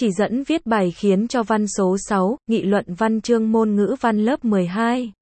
Chỉ dẫn viết bài khiến cho văn số 6, nghị luận văn chương môn ngữ văn lớp 12.